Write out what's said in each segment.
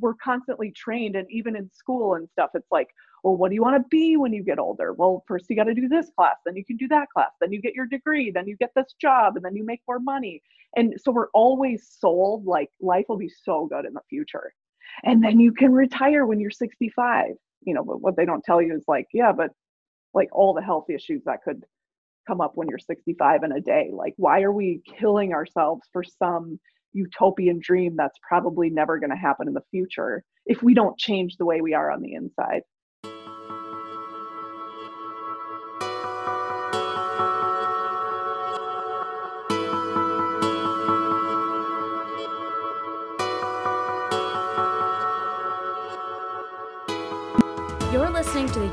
we're constantly trained and even in school and stuff it's like well what do you want to be when you get older? Well first you got to do this class then you can do that class then you get your degree then you get this job and then you make more money. And so we're always sold like life will be so good in the future. And then you can retire when you're 65 you know but what they don't tell you is like yeah but like all the health issues that could come up when you're 65 in a day like why are we killing ourselves for some utopian dream that's probably never going to happen in the future if we don't change the way we are on the inside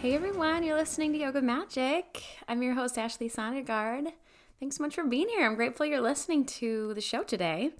Hey everyone, you're listening to Yoga Magic. I'm your host, Ashley Sondergaard. Thanks so much for being here. I'm grateful you're listening to the show today.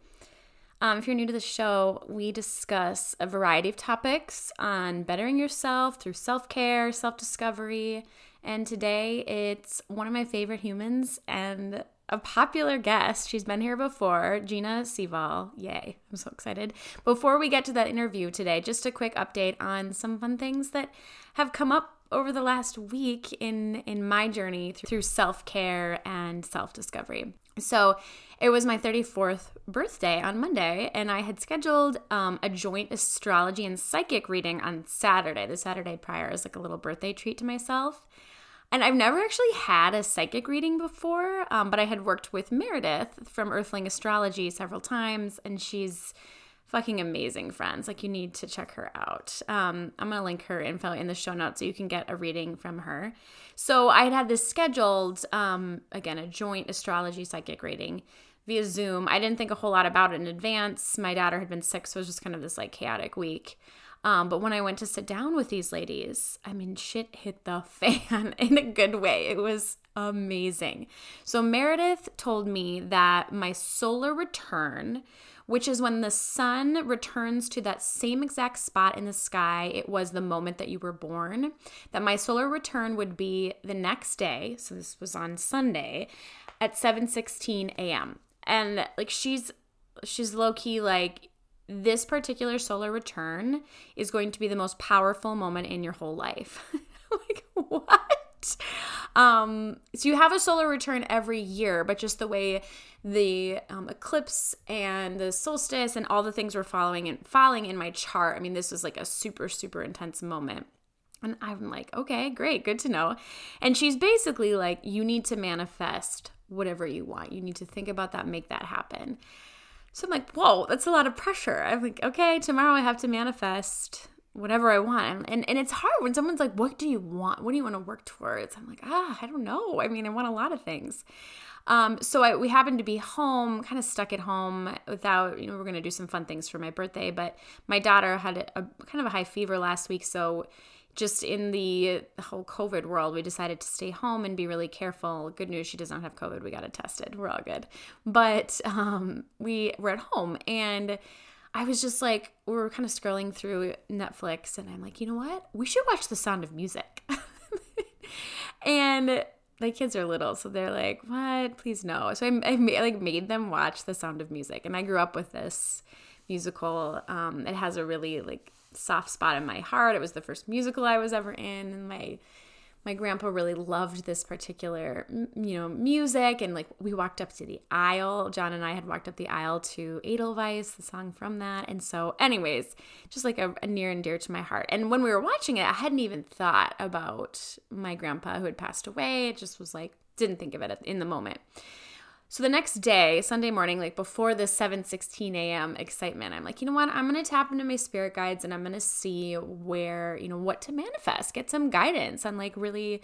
Um, if you're new to the show, we discuss a variety of topics on bettering yourself through self care, self discovery, and today it's one of my favorite humans and a popular guest. She's been here before, Gina Seval. Yay, I'm so excited. Before we get to that interview today, just a quick update on some fun things that have come up over the last week in in my journey through self-care and self-discovery. So, it was my 34th birthday on Monday, and I had scheduled um, a joint astrology and psychic reading on Saturday, the Saturday prior, as like a little birthday treat to myself. And I've never actually had a psychic reading before, um, but I had worked with Meredith from Earthling Astrology several times, and she's fucking amazing friends. Like you need to check her out. Um, I'm gonna link her info in the show notes so you can get a reading from her. So I had had this scheduled, um, again, a joint astrology psychic reading via Zoom. I didn't think a whole lot about it in advance. My daughter had been sick, so it was just kind of this like chaotic week. Um, but when I went to sit down with these ladies, I mean, shit hit the fan in a good way. It was amazing. So Meredith told me that my solar return which is when the sun returns to that same exact spot in the sky it was the moment that you were born. That my solar return would be the next day so this was on sunday at 7:16 a.m. and like she's she's low key like this particular solar return is going to be the most powerful moment in your whole life. Like what? Um so you have a solar return every year but just the way the um, eclipse and the solstice and all the things were following and falling in my chart. I mean, this was like a super, super intense moment. And I'm like, okay, great, good to know. And she's basically like, you need to manifest whatever you want. You need to think about that, make that happen. So I'm like, whoa, that's a lot of pressure. I'm like, okay, tomorrow I have to manifest whatever I want. And, and it's hard when someone's like, what do you want? What do you want to work towards? I'm like, ah, I don't know. I mean, I want a lot of things. Um, so I, we happened to be home, kind of stuck at home without, you know, we're going to do some fun things for my birthday. But my daughter had a, a kind of a high fever last week. So just in the whole COVID world, we decided to stay home and be really careful. Good news, she does not have COVID. We got it tested. We're all good. But um, we were at home and I was just like, we were kind of scrolling through Netflix and I'm like, you know what? We should watch The Sound of Music. and my kids are little, so they're like, "What? Please no." So I, I like made them watch The Sound of Music, and I grew up with this musical. Um, it has a really like soft spot in my heart. It was the first musical I was ever in, and my my grandpa really loved this particular you know music and like we walked up to the aisle. John and i had walked up the aisle to edelweiss the song from that. And so anyways just like a, a, near and dear to my heart. And when we were watching it i hadn't even thought about my grandpa who had passed away. It just was like didn't think of it in the moment so the next day, Sunday morning, like before the 7 16 a.m. excitement, I'm like, you know what? I'm to tap into my spirit guides and I'm to see where, you know, what to manifest, get some guidance on like really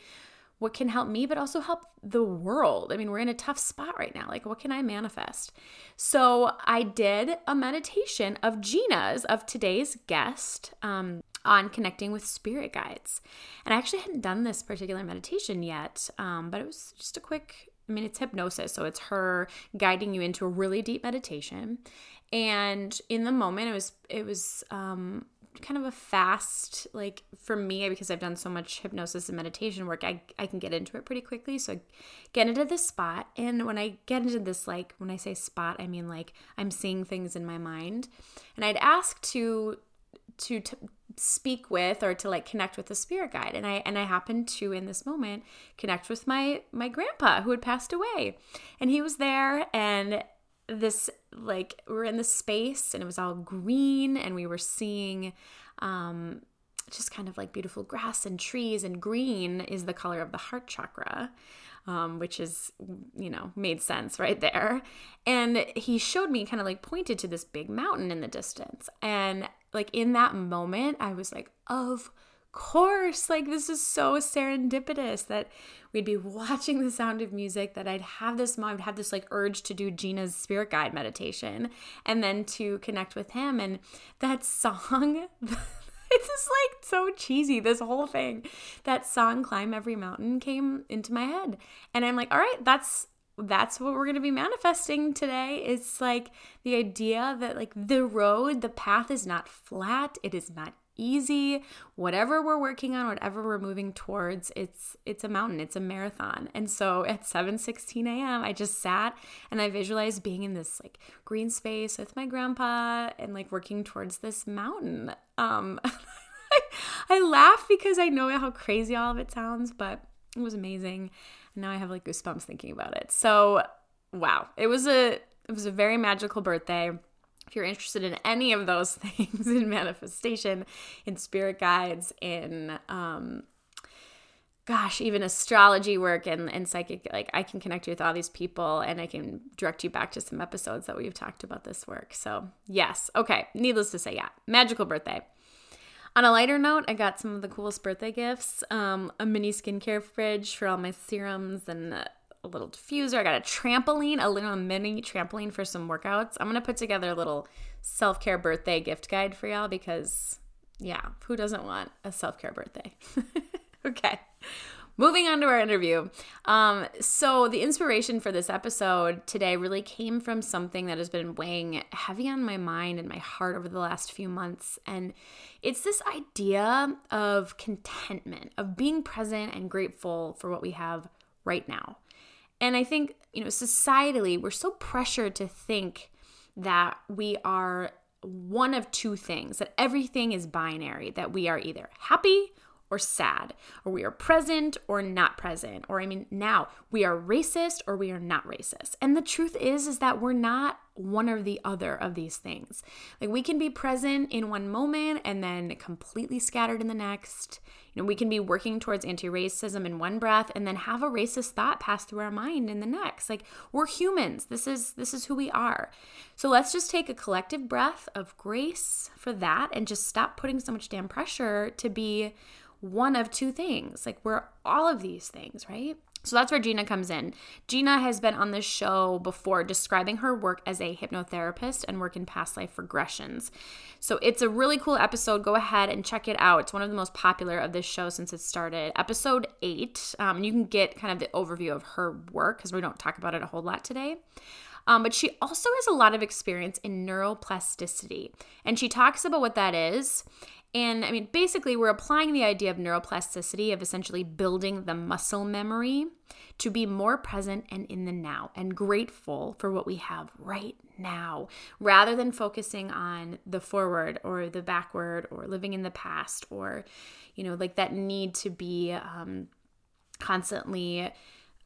what can help me, but also help the world. I mean, we're in a tough spot right now. Like, what can I manifest? So I did a meditation of Gina's, of today's guest. Um, on connecting with spirit guides. And I actually hadn't done this particular meditation yet, um, but it was just a quick I mean, it's hypnosis, so it's her guiding you into a really deep meditation. And in the moment, it was it was um, kind of a fast like for me because I've done so much hypnosis and meditation work. I I can get into it pretty quickly. So I get into this spot, and when I get into this like when I say spot, I mean like I'm seeing things in my mind, and I'd ask to to, speak with or to like connect with the spirit guide and i and i happened to in this moment connect with my my grandpa who had passed away and he was there and this like we are in the space and it was all green and we were seeing um just kind of like beautiful grass and trees and green is the color of the heart chakra um, which is, you know, made sense right there. And he showed me, kind of like pointed to this big mountain in the distance. And like in that moment, I was like, of course, like this is so serendipitous that we'd be watching the sound of music, that I'd have this, I'd have this like urge to do Gina's spirit guide meditation and then to connect with him. And that song, it's just like so cheesy, this whole thing. That song, Climb Every Mountain, came into my head. And I'm like, all right, that's that's what we're going to be manifesting today. It's like the idea that like the road, the path is not flat, it is not easy. Whatever we're working on, whatever we're moving towards, it's it's a mountain, it's a marathon. And so at 7:16 a.m., I just sat and I visualized being in this like green space with my grandpa and like working towards this mountain. Um I laugh because I know how crazy all of it sounds, but it was amazing. Now I have like goosebumps thinking about it. So, wow. It was a it was a very magical birthday. If you're interested in any of those things in manifestation, in spirit guides, in um gosh, even astrology work and, and psychic, like I can connect you with all these people and I can direct you back to some episodes that we've talked about this work. So, yes. Okay. Needless to say, yeah, magical birthday. On a lighter note, I got some of the coolest birthday gifts um, a mini skincare fridge for all my serums and a little diffuser. I got a trampoline, a little mini trampoline for some workouts. I'm going to put together a little self care birthday gift guide for y'all because, yeah, who doesn't want a self care birthday? okay. Moving on to our interview. Um, so, the inspiration for this episode today really came from something that has been weighing heavy on my mind and my heart over the last few months. And it's this idea of contentment, of being present and grateful for what we have right now. And I think, you know, societally, we're so pressured to think that we are one of two things, that everything is binary, that we are either happy or sad, or we are present or not present, or I mean, now we are racist or we are not racist. And the truth is, is that we're not one or the other of these things. Like we can be present in one moment and then completely scattered in the next. You know, we can be working towards anti-racism in one breath and then have a racist thought pass through our mind in the next. Like we're humans. This is this is who we are. So let's just take a collective breath of grace for that and just stop putting so much damn pressure to be one of two things. Like we're all of these things, right? So that's where Gina comes in. Gina has been on this show before describing her work as a hypnotherapist and work in past life regressions. So it's a really cool episode. Go ahead and check it out. It's one of the most popular of this show since it started. Episode eight. Um, you can get kind of the overview of her work because we don't talk about it a whole lot today. Um, but she also has a lot of experience in neuroplasticity. And she talks about what that is and I mean, basically, we're applying the idea of neuroplasticity, of essentially building the muscle memory to be more present and in the now and grateful for what we have right now, rather than focusing on the forward or the backward or living in the past or, you know, like that need to be um, constantly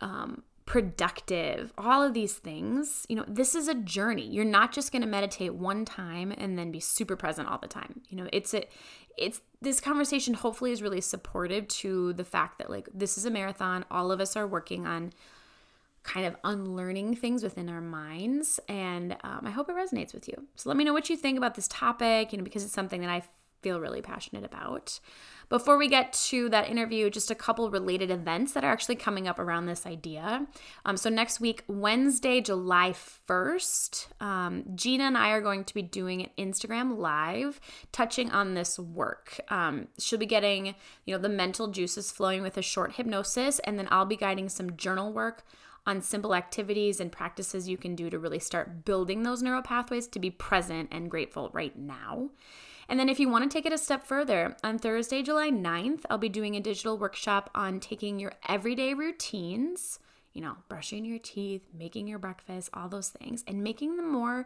um, productive, all of these things, you know, this is a journey. You're not just going to meditate one time and then be super present all the time. You know, it's a it's this conversation hopefully is really supportive to the fact that like this is a marathon. All of us are working on kind of unlearning things within our minds and um, i hope it resonates with you so let me know what you think about this topic you know because it's something that i feel really passionate about. Before we get to that interview, just a couple related events that are actually coming up around this idea. Um, so, next week, Wednesday, July 1st, um, Gina and I are going to be doing an Instagram live touching on this work. Um, she'll be getting, you know, the mental juices flowing with a short hypnosis, and then I'll be guiding some journal work on simple activities and practices you can do to really start building those neural pathways to be present and grateful right now. And then, if you want to take it a step further, on Thursday, July 9th, I'll be doing a digital workshop on taking your everyday routines, you know, brushing your teeth, making your breakfast, all those things, and making them more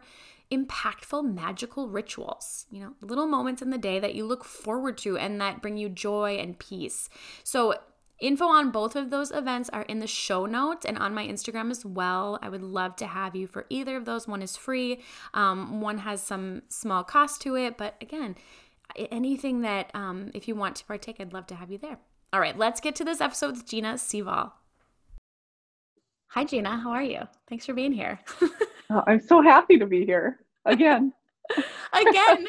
impactful, magical rituals, you know, little moments in the day that you look forward to and that bring you joy and peace. So, Info on both of those events are in the show notes and on my Instagram as well. I would love to have you for either of those. One is free, um, one has some small cost to it, but again, anything that um, if you want to partake, I'd love to have you there. All right, let's get to this episode with Gina Seval. Hi, Gina. How are you? Thanks for being here. oh, I'm so happy to be here again. again.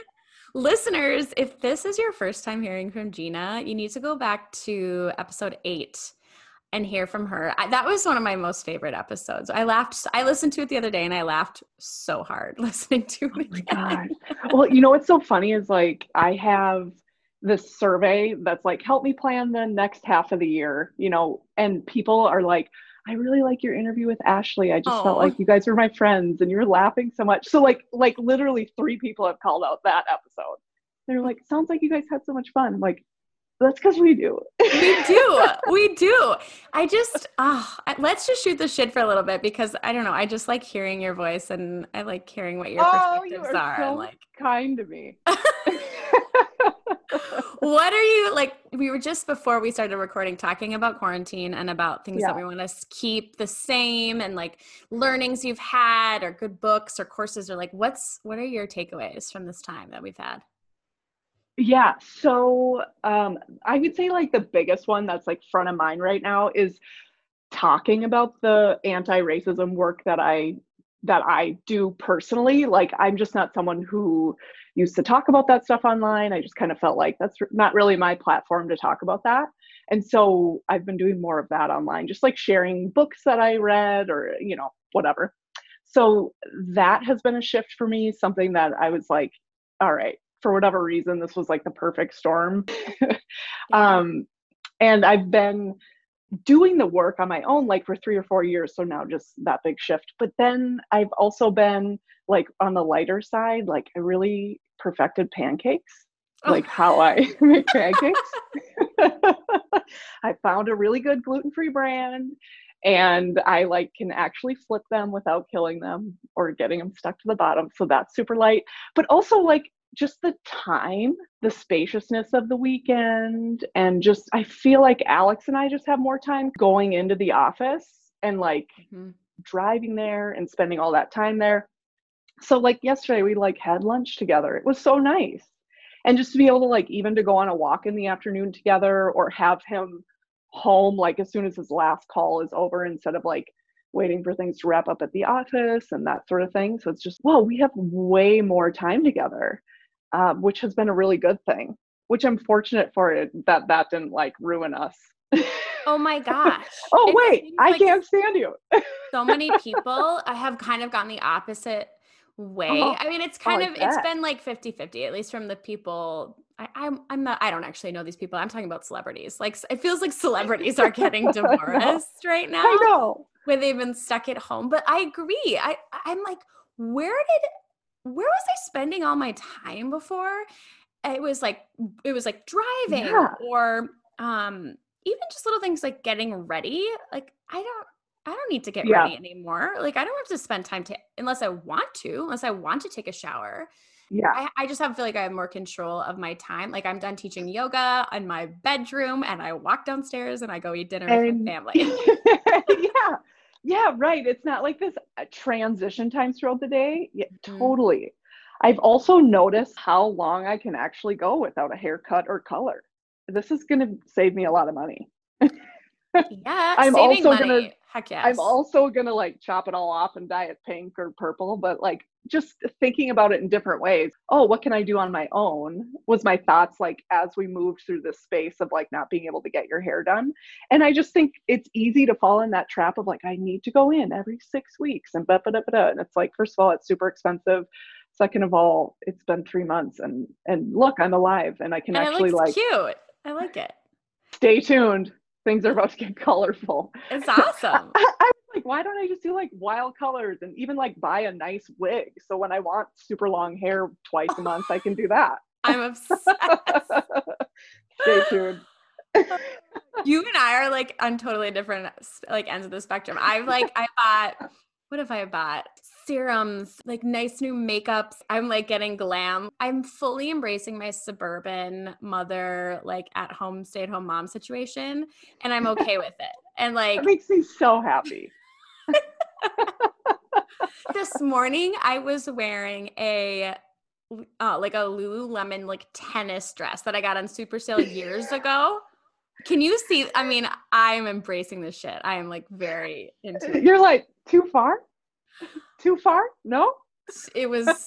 Listeners, if this is your first time hearing from Gina, you need to go back to episode eight and hear from her. I, that was one of my most favorite episodes. I laughed. I listened to it the other day and I laughed so hard listening to it. Oh my god! Well, you know what's so funny is like I have this survey that's like help me plan the next half of the year. You know, and people are like, I really like your interview with Ashley. I just felt like you guys were my friends and you were laughing so much. So like like literally three people have called out that episode. They're like, sounds like you guys had so much fun. I'm like, that's because we do. we do. We do. I just, oh, let's just shoot the shit for a little bit because I don't know. I just like hearing your voice and I like hearing what your oh, perspectives you are. are. So like kind to me. what are you like? We were just before we started recording talking about quarantine and about things yeah. that we want to keep the same and like learnings you've had or good books or courses or like what's what are your takeaways from this time that we've had? Yeah, so um, I would say like the biggest one that's like front of mind right now is talking about the anti-racism work that I that I do personally. Like I'm just not someone who used to talk about that stuff online. I just kind of felt like that's not really my platform to talk about that. And so I've been doing more of that online, just like sharing books that I read or, you know, whatever. So that has been a shift for me, something that I was like, all right, for whatever reason, this was like the perfect storm. um, and I've been doing the work on my own like for three or four years so now just that big shift but then i've also been like on the lighter side like i really perfected pancakes oh. like how i make pancakes i found a really good gluten-free brand and i like can actually flip them without killing them or getting them stuck to the bottom so that's super light but also like just the time, the spaciousness of the weekend, and just I feel like Alex and I just have more time going into the office and like mm-hmm. driving there and spending all that time there. So like yesterday we like had lunch together. It was so nice. And just to be able to like even to go on a walk in the afternoon together or have him home like as soon as his last call is over instead of like waiting for things to wrap up at the office and that sort of thing. So it's just, well, we have way more time together um, which has been a really good thing. Which I'm fortunate for it that that didn't like ruin us. Oh my gosh. oh it wait, I like can't stand you. so many people I have kind of gotten the opposite way. Oh, I mean, it's kind of it's been like 50-50, at least from the people. I, I'm I'm not I don't actually know these people. I'm talking about celebrities. Like it feels like celebrities are getting divorced right now. I know. Where they've been stuck at home. But I agree. I I'm like, where did where was I spending all my time before? It was like it was like driving yeah. or um even just little things like getting ready. Like I don't I don't need to get yeah. ready anymore. Like I don't have to spend time to unless I want to, unless I want to take a shower. Yeah. I, I just have feel like I have more control of my time. Like I'm done teaching yoga in my bedroom and I walk downstairs and I go eat dinner with And- my family. yeah. Yeah, right. It's not like this uh, transition times throughout the day. Yeah, Mhm. totally. I've also noticed how long I can actually go without a haircut or color. This is going to save me a lot of money. yeah. I'm saving also money. gonna- Heck yes. I'm also to like chop it all off and dye it pink or purple, but like just thinking about it in different ways. Oh, what can I do on my own? Was my thoughts like as we moved through this space of like not being able to get your hair done. And I just think it's easy to fall in that trap of like, I need to go in every six weeks and da da da. And it's like, first of all, it's super expensive. Second of all, it's been three months and and look, I'm alive and I can and actually it looks like cute. I like it. stay tuned. Things are about to get colorful. It's awesome. I, I was like, why don't I just do like wild colors and even like buy a nice wig? So when I want super long hair twice a month, I can do that. I'm obsessed. Stay tuned. you and I are like on totally different like ends of the spectrum. I've like I bought what have I bought? Serums, like nice new makeups. I'm like getting glam. I'm fully embracing my suburban mother, like at home, stay at home mom situation. And I'm okay with it. And like That makes me so happy. this morning, I was wearing a uh, like a Lululemon like tennis dress that I got on super sale years ago. Can you see? I mean, I'm embracing this shit. I am like very into it. You're like, too far? Too far? No? It was.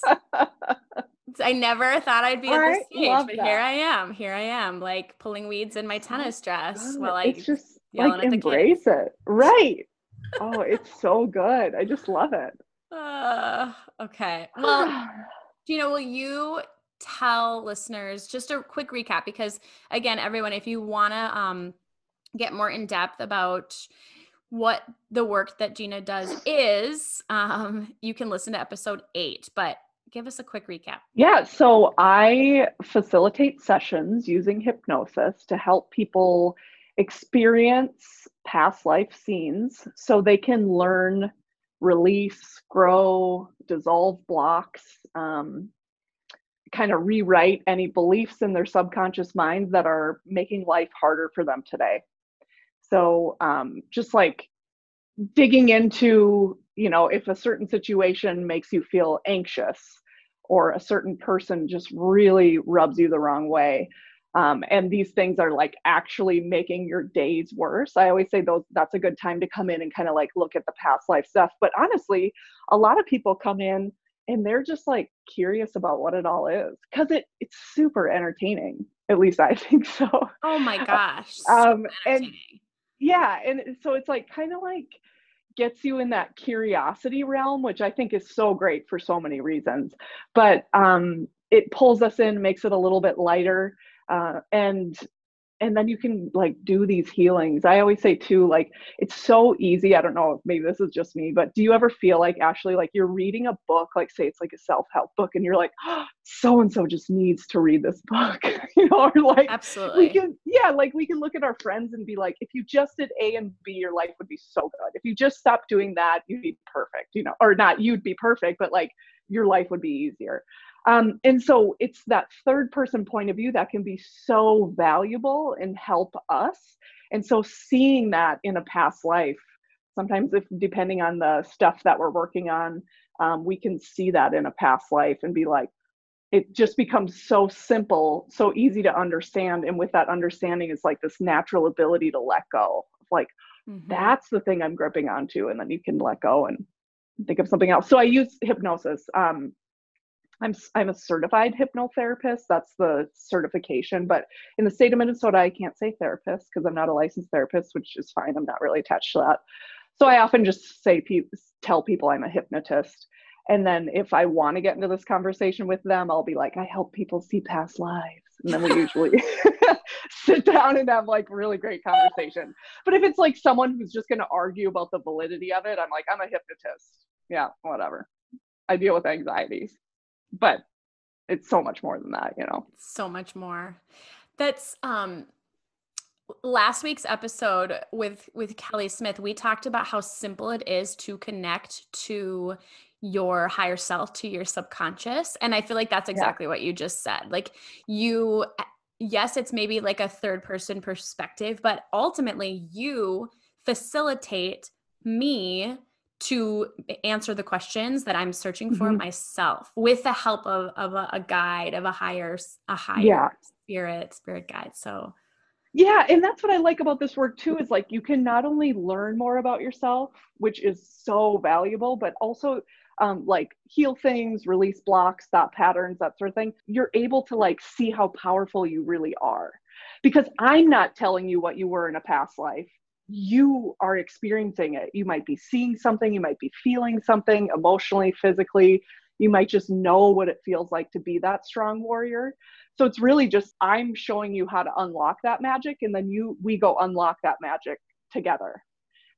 I never thought I'd be at this I stage, but that. here I am. Here I am, like pulling weeds in my tennis dress while I it's just like at the kids. embrace it. Right. Oh, it's so good. I just love it. Uh, okay. Well, Gina, will you tell listeners just a quick recap? Because again, everyone, if you want to um, get more in depth about what the work that Gina does is, um, you can listen to episode eight. But give us a quick recap. Yeah, so I facilitate sessions using hypnosis to help people experience past life scenes so they can learn, release, grow, dissolve blocks, um, kind of rewrite any beliefs in their subconscious minds that are making life harder for them today. So, um, just like digging into, you know, if a certain situation makes you feel anxious or a certain person just really rubs you the wrong way. Um, and these things are like actually making your days worse. I always say those that's a good time to come in and kind of like look at the past life stuff. But honestly, a lot of people come in and they're just like curious about what it all is because it it's super entertaining. At least I think so. Oh my gosh. so Um, and yeah and so it's like kind of like gets you in that curiosity realm which i think is so great for so many reasons but um it pulls us in makes it a little bit lighter uh, and and then you can like do these healings. I always say too like it's so easy i don't know maybe this is just me but do you ever feel like ashley like you're reading a book like say it's like a self-help book and you're like so and so just needs to read this book you know or like Absolutely. we can yeah like we can look at our friends and be like if you just did a and b your life would be so good. If you just stopped doing that you'd be perfect you know or not you'd be perfect but like your life would be easier um, and so it's that third person point of view that can be so valuable and help us and so seeing that in a past life sometimes if depending on the stuff that we're working on um, we can see that in a past life and be like it just becomes so simple, so easy to understand. And with that understanding is like this natural ability to let go. Like Mhm. that's the thing I'm gripping onto, and then you can let go and think of something else. So I use hypnosis. Um, I'm I'm a certified hypnotherapist. That's the certification. But in the state of Minnesota, I can't say therapist because I'm not a licensed therapist, which is fine. I'm not really attached to that. So I often just say pe- tell people I'm a hypnotist. And then if I want to get into this conversation with them, I'll be like, I help people see past lives. And then we usually sit down and have like really great conversation. But if it's like someone who's just going to argue about the validity of it, I'm like, I'm a hypnotist. Yeah, whatever. I deal with anxieties. But it's so much more than that, you know. so much more that's um last week's episode with with kelly smith we talked about how simple it is to connect to your higher self to your subconscious. And I feel like that's exactly yeah. what you just said. Like you yes, it's maybe like a third person perspective, but ultimately you facilitate me to answer the questions that I'm searching for mm-hmm. myself with the help of, of a, a, guide, of a higher, a higher yeah. spirit, spirit guide. So yeah, and that's what I like about this work too is like you can not only learn more about yourself, which is so valuable, but also um, like heal things, release blocks, stop patterns, that sort of thing. You're able to like see how powerful you really are. Because I'm not telling you what you were in a past life. You are experiencing it. You might be seeing something, you might be feeling something emotionally, physically. You might just know what it feels like to be that strong warrior. So it's really just I'm showing you how to unlock that magic and then you we go unlock that magic together.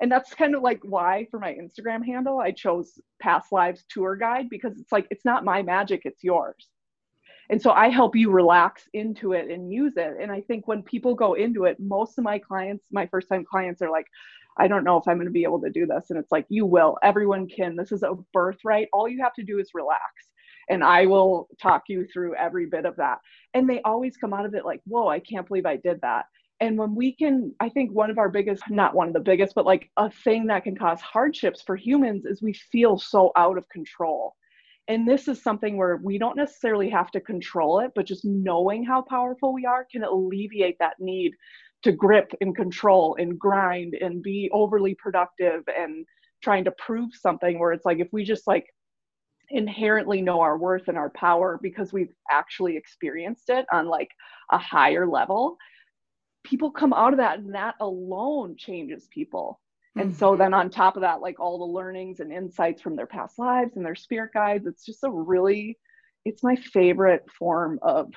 And that's kind of like why for my Instagram handle I chose past lives tour guide because it's like it's not my magic, it's yours. And so I help you relax into it and use it. And I think when people go into it, most of my clients, my first time clients are like, I don't know if I'm going to be able to do this. And it's like, you will. Everyone can. This is a birthright. All you have to do is relax and I will talk you through every bit of that. And they always come out of it like, whoa, I can't believe I did that. And when we can, I think one of our biggest, not one of the biggest, but like a thing that can cause hardships for humans is we feel so out of control. And this is something where we don't necessarily have to control it, but just knowing how powerful we are can alleviate that need to grip and control and grind and be overly productive and trying to prove something where it's like if we just like inherently know our worth and our power because we've actually experienced it on like a higher level people come out of that and that alone changes people and mm-hmm. so then on top of that like all the learnings and insights from their past lives and their spirit guides it's just a really it's my favorite form of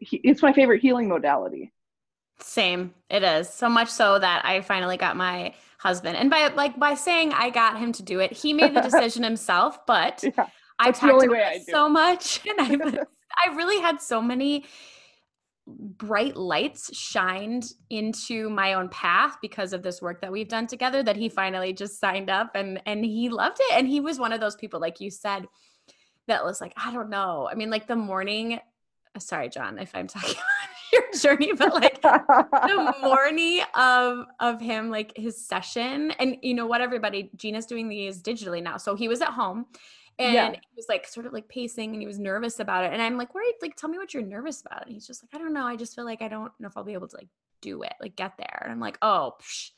it's my favorite healing modality. Same. It is. So much so that i finally got my husband. And by like by saying I got him to do it, he made the decision himself, but yeah, I talked to him so much and I I really had so many bright lights shined into my own path because of this work that we've done together that he finally just signed up and and he loved it and he was one of those people like you said that was like I don't know. I mean like the morning sorry John if I'm talking about your journey, but like the morning of of him, like his session, and you know what, everybody, Gina's doing these digitally now. So he was at home and yeah. he was like sort of like pacing and he was nervous about it. And I'm like, "Where? Like, tell me what you're nervous about." And he's just like, "I don't know. I just feel like I don't know if I'll be able to like do it, like get there." And I'm like, "Oh, psh,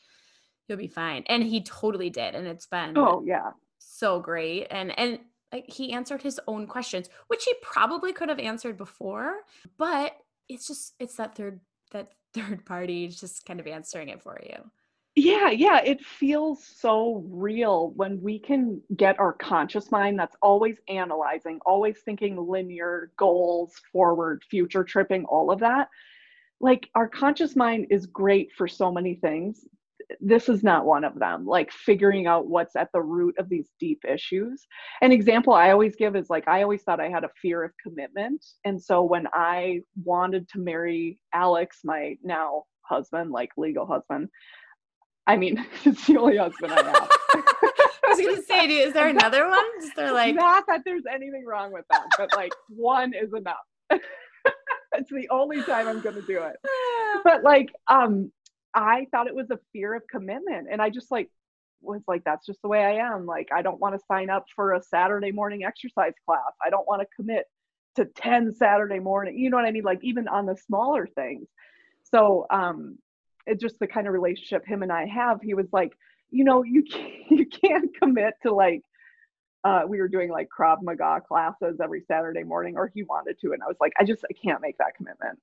you'll be fine." And he totally did, and it's been oh yeah, so great. And and like he answered his own questions, which he probably could have answered before, but it's just it's that third that third party just kind of answering it for you yeah yeah it feels so real when we can get our conscious mind that's always analyzing always thinking linear goals forward future tripping all of that. Like our conscious mind is great for so many things. This is not one of them like figuring out what's at the root of these deep issues. An example i always give is like i always thought i had a fear of commitment. And so when i wanted to marry alex my now husband like legal husband i mean it's the only husband i have I was gonna say, is there another one? Is there like not that there's anything wrong with that, but like one is enough. it's the only time I'm gonna do it. But like, um, I thought it was a fear of commitment. And I just like was like, that's just the way I am. Like, I don't want to sign up for a Saturday morning exercise class. I don't want to commit to 10 Saturday morning. You know what I mean? Like, even on the smaller things. So, um, it's just the kind of relationship him and I have. He was like, you know, you can't, you can't commit to like, uh, we were doing like Krav Maga classes every Saturday morning, or he wanted to. And I was like, I just, I can't make that commitment.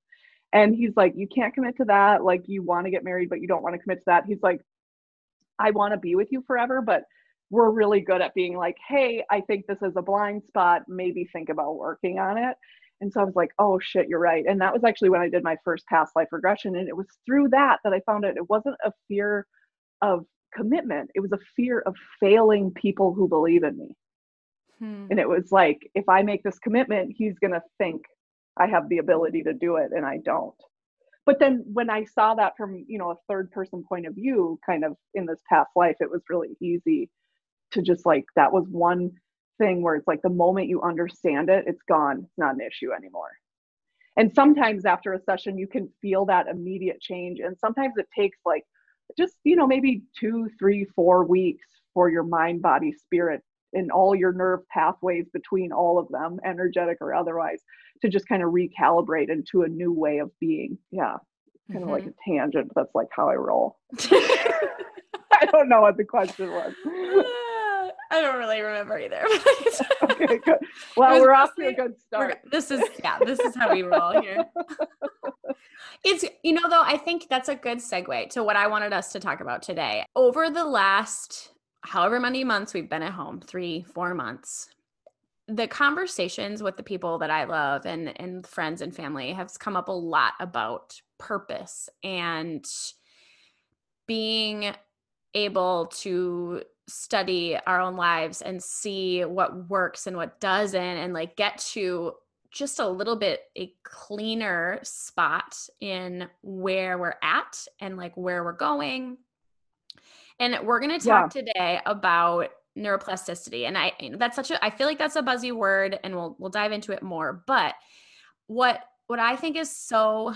And he's like, You can't commit to that. Like, you want to get married, but you don't want to commit to that. He's like, I want to be with you forever, but we're really good at being like, Hey, I think this is a blind spot. Maybe think about working on it. And so I was like, Oh shit, you're right. And that was actually when I did my first past life regression. And it was through that that I found it. It wasn't a fear of commitment, it was a fear of failing people who believe in me. Hmm. And it was like, if I make this commitment, he's going to think I have the ability to do it and I don't. But then when I saw that from, you know, a third person point of view, kind of in this past life, it was really easy to just like, that was one thing where it's like the moment you understand it, it's gone. It's not an issue anymore. And sometimes after a session, you can feel that immediate change. And sometimes it takes like just, you know, maybe two, three, four weeks for your mind, body, spirit, and all your nerve pathways between all of them, energetic or otherwise, to just kind of recalibrate into a new way of being. Yeah. Kind mm-hmm. of like a tangent. That's like how I roll. I don't know what the question was. I don't really remember either. okay, good. Well, we're off to a good start. This is yeah, this is how we roll here. it's you know though, I think that's a good segue to what I wanted us to talk about today. Over the last however many months we've been at home, three, four months, the conversations with the people that I love and and friends and family has come up a lot about purpose and being able to study our own lives and see what works and what doesn't and like get to just a little bit a cleaner spot in where we're at and like where we're going. And we're going to talk yeah. today about neuroplasticity and I that's such a I feel like that's a buzzy word and we'll we'll dive into it more, but what what I think is so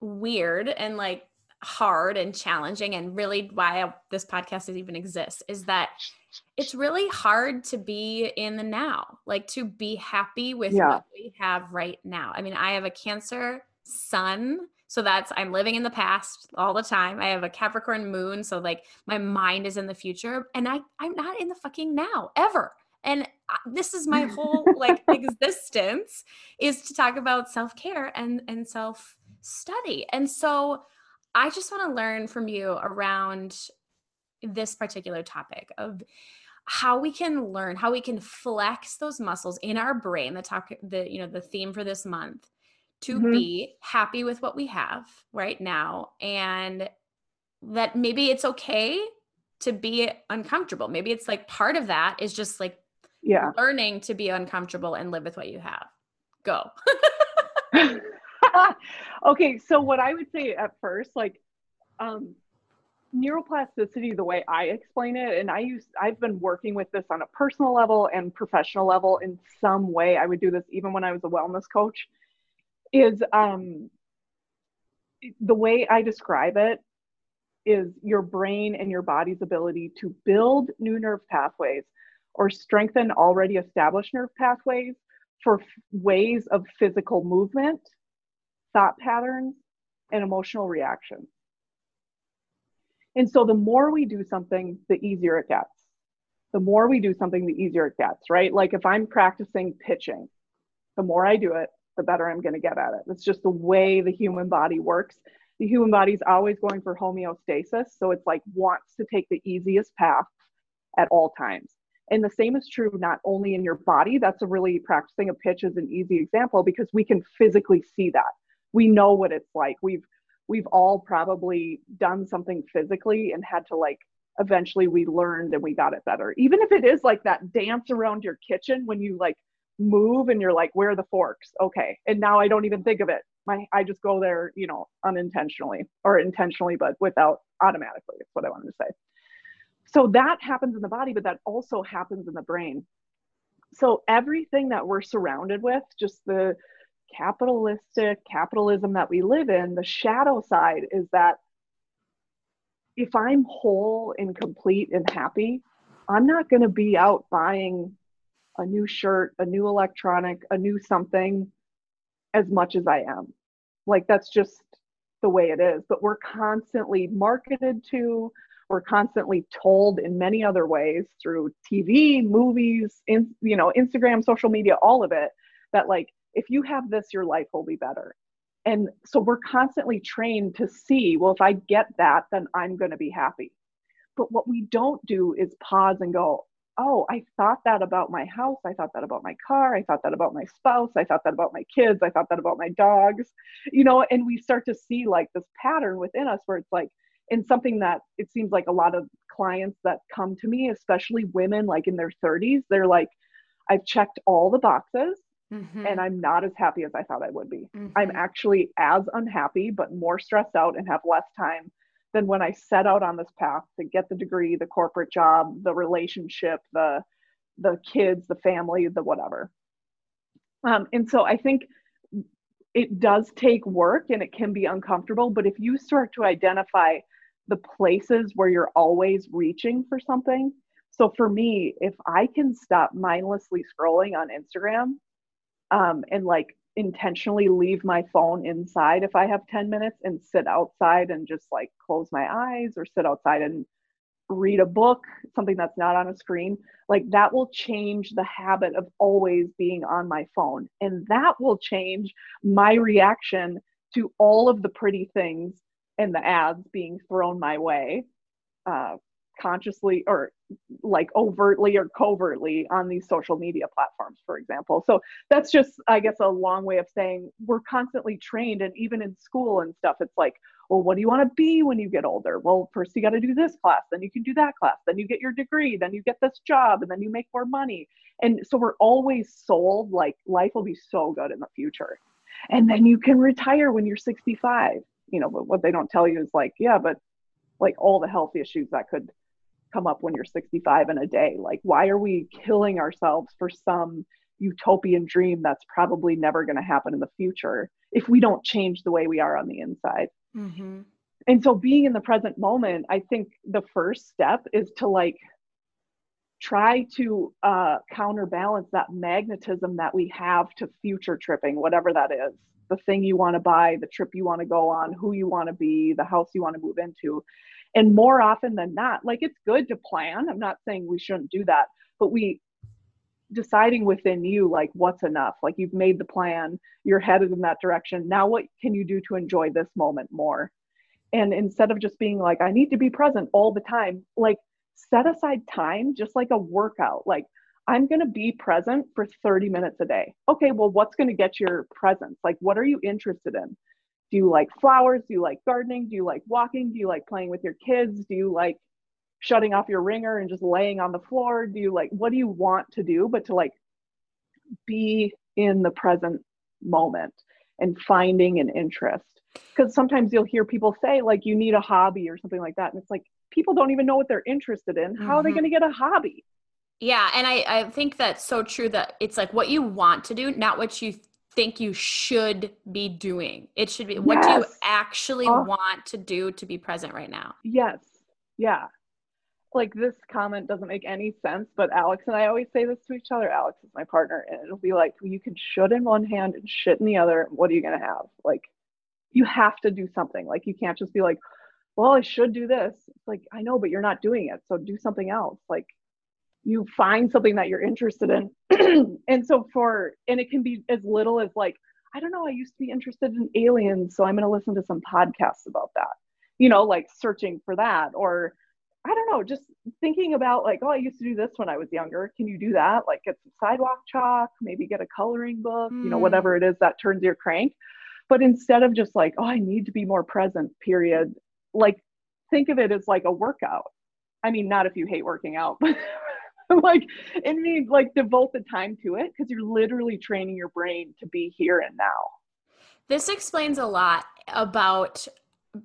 weird and like hard and challenging and really why this podcast even exists is that it's really hard to be in the now like to be happy with yeah. what we have right now. I mean i have a cancer sun so that's i'm living in the past all the time. I have a capricorn moon so like my mind is in the future and i i'm not in the fucking now ever. And this is my whole like existence is to talk about self-care and and self study and so I just want to learn from you around this particular topic of how we can learn how we can flex those muscles in our brain the talk the you know the theme for this month to mm-hmm. be happy with what we have right now and that maybe it's okay to be uncomfortable. Maybe it's like part of that is just like yeah. learning to be uncomfortable and live with what you have. Go okay, so what I would say at first, like, um, neuroplasticity, the way I explain it, and I use, I've been working with this on a personal level and professional level in some way. I would do this even when I was a wellness coach. Is um, the way I describe it is your brain and your body's ability to build new nerve pathways or strengthen already established nerve pathways for f- ways of physical movement thought patterns, and emotional reactions. And so the more we do something, the easier it gets. The more we do something, the easier it gets, right? Like if I'm practicing pitching, the more I do it, the better I'm going to get at it. It's just the way the human body works. The human body is always going for homeostasis. So it's like wants to take the easiest path at all times. And the same is true not only in your body, that's a really practicing a pitch is an easy example because we can physically see that we know what it's like. We've we've all probably done something physically and had to like eventually we learned and we got it better. Even if it is like that dance around your kitchen when you like move and you're like where are the forks? Okay. And now i don't even think of it. My i just go there you know unintentionally or intentionally but without automatically that's what i wanted to say. So that happens in the body but that also happens in the brain. So everything that we're surrounded with just the capitalistic capitalism that we live in, the shadow side is that if I'm whole and complete and happy, I'm not going to be out buying a new shirt, a new electronic, a new something as much as I am. Like that's just the way it is. But we're constantly marketed to, we're constantly told in many other ways through TV, movies, in, you know, Instagram, social media, all of it, that like if you have this, your life will be better. And so we're constantly trained to see, well, if I get that, then I'm going to be happy. But what we don't do is pause and go, oh, I thought that about my house. I thought that about my car. I thought that about my spouse. I thought that about my kids. I thought that about my dogs, you know, and we start to see like this pattern within us where it's like, in something that it seems like a lot of clients that come to me, especially women like in their 30s, they're like, I've checked all the boxes. Mm-hmm. And I'm not as happy as I thought I would be. Mm-hmm. I'm actually as unhappy, but more stressed out and have less time than when I set out on this path to get the degree, the corporate job, the relationship, the the kids, the family, the whatever. Um, and so I think it does take work and it can be uncomfortable, but if you start to identify the places where you're always reaching for something. So for me, if I can stop mindlessly scrolling on Instagram um, and like intentionally leave my phone inside if I have 10 minutes and sit outside and just like close my eyes or sit outside and read a book, something that's not on a screen, like that will change the habit of always being on my phone. And that will change my reaction to all of the pretty things and the ads being thrown my way uh, consciously or like overtly or covertly on these social media platforms for example. So that's just i guess a long way of saying we're constantly trained and even in school and stuff it's like well what do you want to be when you get older? Well first you got to do this class then you can do that class then you get your degree then you get this job and then you make more money. And so we're always sold like life will be so good in the future. And then you can retire when you're 65 you know but what they don't tell you is like yeah but like all the health issues that could come up when you're 65 in a day. Like, why are we killing ourselves for some utopian dream that's probably never going to happen in the future if we don't change the way we are on the inside? Mm-hmm. And so, being in the present moment, I think the first step is to like try to uh, counterbalance that magnetism that we have to future tripping, whatever that is the thing you want to buy, the trip you want to go on, who you want to be, the house you want to move into. And more often than not, like it's good to plan. I'm not saying we shouldn't do that, but we deciding within you like what's enough? Like you've made the plan you're headed in that direction. Now what can you do to enjoy this moment more? And instead of just being like i need to be present all the time like set aside time just like a workout. Like i'm going to be present for 30 minutes a day. Okay well what's going to get your presence? Like what are you interested in do you like flowers? Do you like gardening? Do you like walking? Do you like playing with your kids? Do you like shutting off your ringer and just laying on the floor? Do you like what do you want to do but to like be in the present moment and finding an interest? Because sometimes you'll hear people say like you need a hobby or something like that and it's like people don't even know what they're interested in. How mm-hmm. are they mm-hmm. going to get a hobby? Yeah and I, I think that's so true that it's like what you want to do not what you think you should be doing. It should be yes. what do you actually oh. want to do to be present right now? Yes. Yeah. Like this comment doesn't make any sense, but Alex and I always say this to each other. Alex is my partner, and it'll be like, you can should in one hand and shit in the other. What are you going to have? Like, you have to do something. Like, you can't just be like, well, I should do this. It's like, I know, but you're not doing it. So do something else. Like, you find something that you're interested in. And so for and it can be as little as like i don't know i used to be interested in aliens so i'm going to listen to some podcasts about that. You know like searching for that or i don't know just thinking about like oh i used to do this when i was younger. Can you do that? Like get some sidewalk chalk maybe get a coloring book mm. you know whatever it is that turns your crank. But instead of just like oh i need to be more present period like think of it as like a workout. I mean not if you hate working out like it means like devote the time to it because you're literally training your brain to be here and now this explains a lot about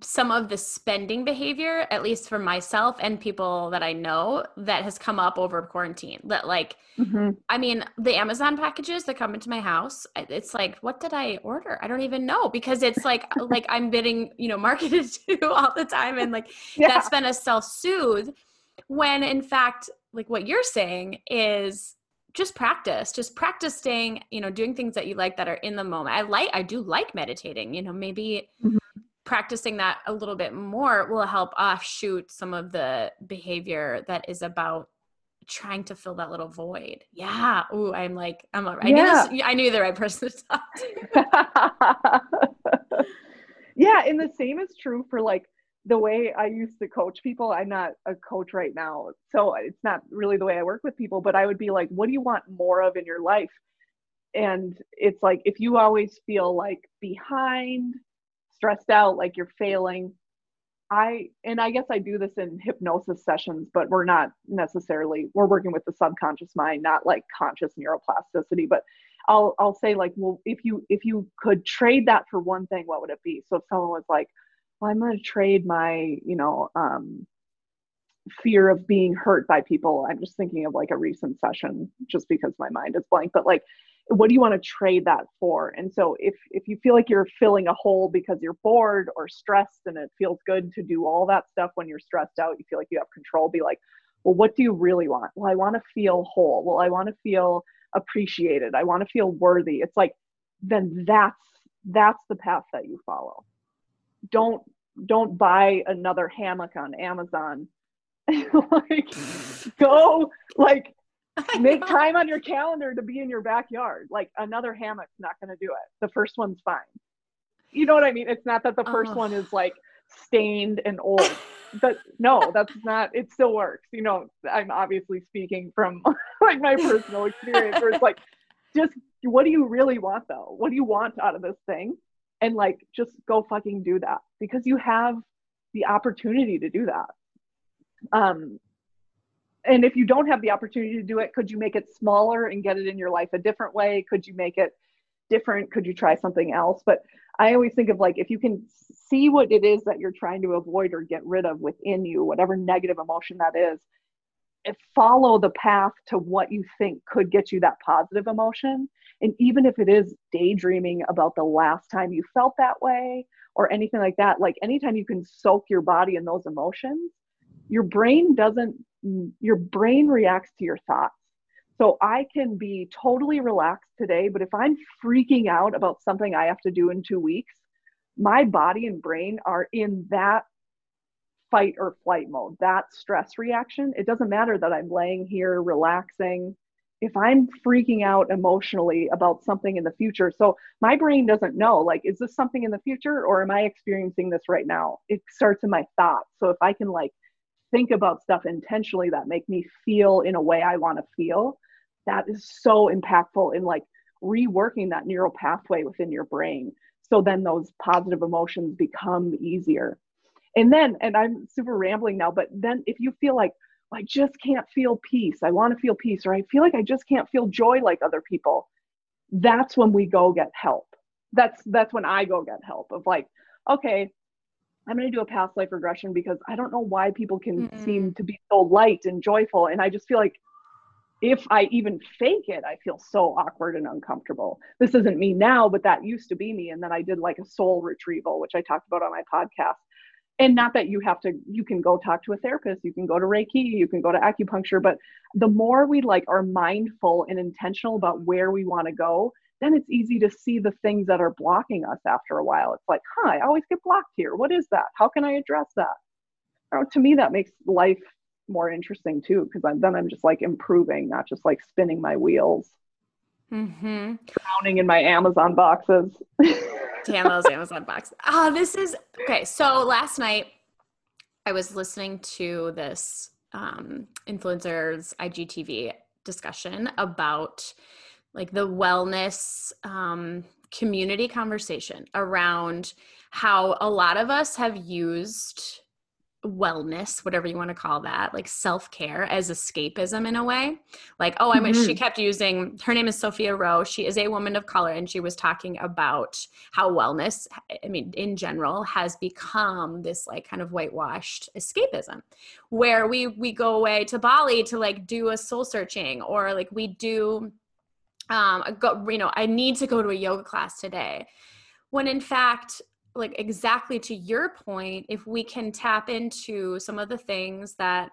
some of the spending behavior at least for myself and people that i know that has come up over quarantine that like mm-hmm. i mean the amazon packages that come into my house it's like what did i order i don't even know because it's like like i'm getting you know marketed to all the time and like yeah. that's been a self-soothe when in fact like what you're saying is just practice just practice staying you know doing things that you like that are in the moment i like i do like meditating you know maybe mm-hmm. practicing that a little bit more will help offshoot some of the behavior that is about trying to fill that little void yeah Ooh, i'm like i'm a, I yeah. knew this i knew the right person to talk to yeah and the same is true for like the way I used to coach people, I'm not a coach right now. So it's not really the way I work with people, but I would be like, what do you want more of in your life? And it's like, if you always feel like behind, stressed out, like you're failing, I, and I guess I do this in hypnosis sessions, but we're not necessarily, we're working with the subconscious mind, not like conscious neuroplasticity, but I'll, I'll say like, well, if you, if you could trade that for one thing, what would it be? So if someone was like, well, I'm going to trade my, you know, um, fear of being hurt by people. I'm just thinking of like a recent session just because my mind is blank, but like what do you want to trade that for? And so if if you feel like you're filling a hole because you're bored or stressed and it feels good to do all that stuff when you're stressed out, you feel like you have control, be like, well, what do you really want? Well, I want to feel whole. Well, I want to feel appreciated. I want to feel worthy. It's like then that's that's the path that you follow. Don't don't buy another hammock on Amazon. like go like make time on your calendar to be in your backyard. Like another hammock's not going to do it. The first one's fine. You know what I mean? It's not that the first oh. one is like stained and old. but no, that's not. It still works. You know, I'm obviously speaking from like my personal experience, where it's like, just what do you really want though? What do you want out of this thing? And like, just go fucking do that because you have the opportunity to do that. Um, and if you don't have the opportunity to do it, could you make it smaller and get it in your life a different way? Could you make it different? Could you try something else? But I always think of like if you can see what it is that you're trying to avoid or get rid of within you, whatever negative emotion that is, follow the path to what you think could get you that positive emotion. And even if it is daydreaming about the last time you felt that way or anything like that, like anytime you can soak your body in those emotions, your brain doesn't, your brain reacts to your thoughts. So I can be totally relaxed today, but if I'm freaking out about something I have to do in two weeks, my body and brain are in that fight or flight mode, that stress reaction. It doesn't matter that I'm laying here relaxing. If I'm freaking out emotionally about something in the future, so my brain doesn't know, like, is this something in the future or am I experiencing this right now? It starts in my thoughts. So if I can, like, think about stuff intentionally that make me feel in a way I want to feel, that is so impactful in like reworking that neural pathway within your brain. So then those positive emotions become easier. And then, and I'm super rambling now, but then if you feel like, I just can't feel peace, I want to feel peace, or I feel like I just can't feel joy like other people, that's when we go get help. That's that's when I go get help of like, okay, I'm going to do a past life regression because I don't know why people can mm-hmm. seem to be so light and joyful. And I just feel like if I even fake it, I feel so awkward and uncomfortable. This isn't me now, but that used to be me. And then I did like a soul retrieval, which I talked about on my podcast and not that you have to you can go talk to a therapist you can go to reiki you can go to acupuncture but the more we like are mindful and intentional about where we want to go then it's easy to see the things that are blocking us after a while. It's like huh i always get blocked here. What is that? How can i address that? Or to me that makes life more interesting too because then i'm just like improving not just like spinning my wheels mm-hmm. drowning in my amazon boxes Damn those Amazon boxes. Ah, oh, this is okay. So last night I was listening to this um, influencers IGTV discussion about like the wellness um, community conversation around how a lot of us have used wellness, whatever you want to call that, like self care as escapism in a way. Like, oh, I mean, mm-hmm. she kept using her name is Sophia Roe. She is a woman of color, and she was talking about how wellness, I mean, in general, has become this like kind of whitewashed escapism, where we we go away to Bali to like do a soul searching, or like we do, um, go, you know, I need to go to a yoga class today, when in fact like exactly to your point if we can tap into some of the things that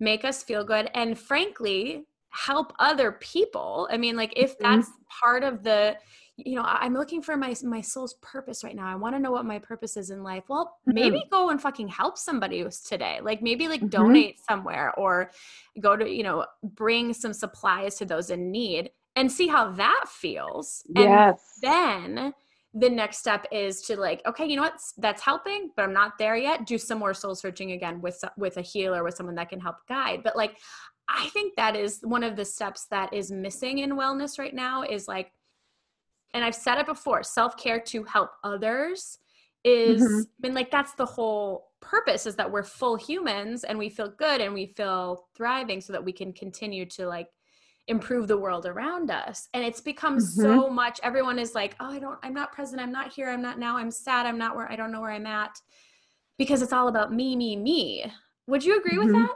make us feel good and frankly help other people i mean like if mm-hmm. that's mm-hmm. part of the you know i'm looking for my my soul's purpose right now i want to know what my purpose is in life well mm-hmm. maybe go and fucking help somebody today like maybe like mm-hmm. donate somewhere or go to you know bring some supplies to those in need and see how that feels yes. and then the next step is to like okay you know what? That's helping but i'm not there yet. Do some more soul searching again with with a healer with someone that can help guide. But like i think that is one of the steps that is missing in wellness right now is like and i've said it before self-care to help others is mm-hmm. been like that's the whole purpose is that we're full humans and we feel good and we feel thriving so that we can continue to like improve the world around us and it's become mm-hmm. so much everyone is like oh i don't i'm not present i'm not here i'm not now i'm sad i'm not where i don't know where i'm at because it's all about me me me Would you agree with mm-hmm. that?